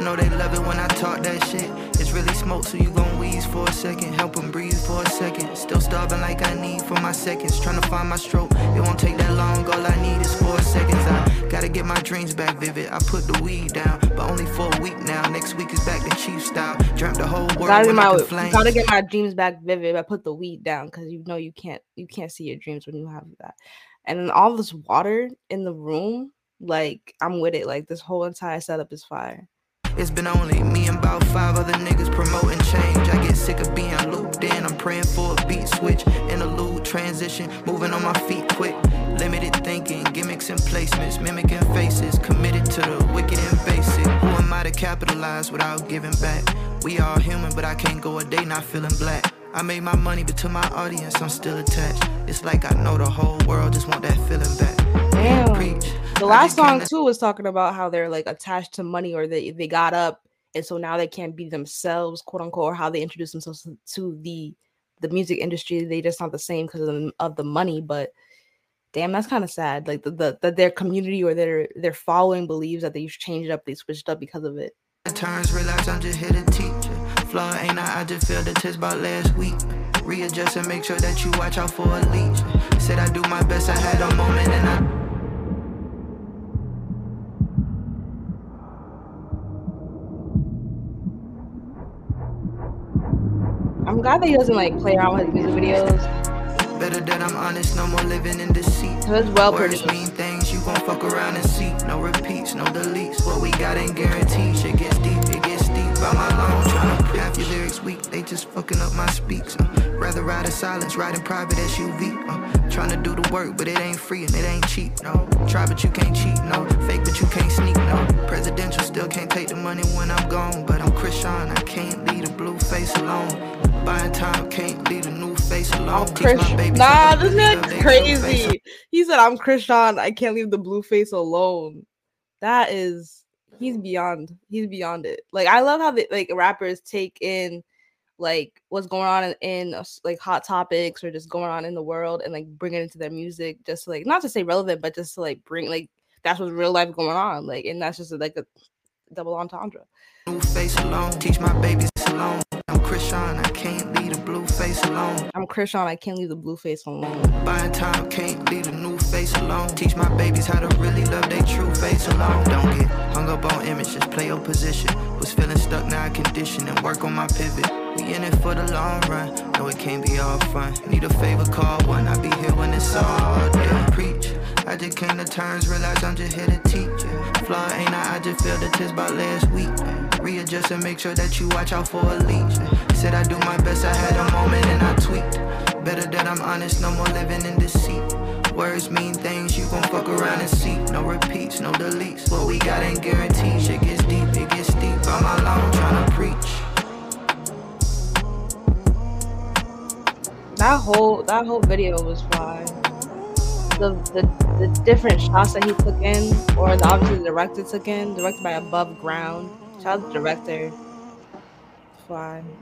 know they love it when I talk that shit. It's really smoke, so you gon' wheeze for a second. Help them breathe for a second. Still starving like I need for my seconds. Trying to find my stroke. It won't take that long. All I need is four seconds. I gotta get my dreams back vivid. I put the weed down, but only for a week now. Next week is back to chief style. Dreamt the whole world. Gotta I my gotta get my dreams back vivid. I put the weed down because you know you can't you can't see your dreams when you have that. And then all this water in the room, like I'm with it. Like this whole entire setup is fire. It's been only me and about five other niggas promoting change. I get sick of being looped in. I'm praying for a beat switch, interlude, transition, moving on my feet quick. Limited thinking, gimmicks and placements, mimicking faces, committed to the wicked and basic. Who am I to capitalize without giving back? We all human, but I can't go a day not feeling black. I made my money, but to my audience, I'm still attached. It's like I know the whole world just want that feeling back. Preach. The last song too was talking about how they're like attached to money or they they got up and so now they can't be themselves, quote unquote, or how they introduce themselves to- to the the music industry. They just not the same because of, the- of the money. But damn, that's kind of sad. Like the, the that their community or their their following believes that they've changed up, they switched up because of it. turns, realize I'm just here to teach. Flaw ain't I, I just failed the test about last week. Readjust and make sure that you watch out for a leech. Said I do my best, I had a moment and I. I'm glad that he doesn't like play around with his music videos. Better that I'm honest, no more living in deceit. So it's well produced. mean things, you gon' fuck around and see. No repeats, no deletes. What we got ain't guaranteed. Shit gets deep, it gets steep. By my loan, tryna half your lyrics weak. They just fucking up my speaks. Uh, rather ride in silence, ride in private SUV. Uh, tryna do the work, but it ain't free and it ain't cheap. No, try but you can't cheat. No, fake but you can't sneak. No, presidential still can't take the money when I'm gone. But I'm Christian, I can't leave the blue face alone. Buying time, can't leave the new face alone. I'm Teach my Chris. Nah, this really man love their true face. crazy. He said, "I'm Christian. I can't leave the blue face alone." That is, he's beyond. He's beyond it. Like I love how the like rappers take in like what's going on in, in like hot topics or just going on in the world and like bring it into their music. Just to, like not to say relevant, but just to like bring like that's what's real life going on. Like and that's just like a double entendre. New face alone, teach my babies alone. I'm Christian, face alone. I'm Christian. I can't leave the blue face alone. Buying time, can't leave the new face alone. Teach my babies how to really love their true face alone. Don't get hung up on images, play your position. Was feeling stuck, now I condition and work on my pivot. We in it for the long run, no it can't be all fun. Need a favor, call one, I'll be here when it's all done. Preach, I just came to terms, realize I'm just here to teach. Flaw ain't I, I just failed the test about last week. Readjust and make sure that you watch out for a leech. Said I do my best, I had a moment and I tweaked. Better that I'm honest, no more living in deceit. Words mean things, you gon' fuck around and see. No repeats, no deletes. What we got ain't guaranteed. Shit gets deep, it gets deep. By my loan, tryna preach. That whole that whole video was fine. The, the the different shots that he took in, or the obviously the director took in, directed by Above Ground. The director. Fine.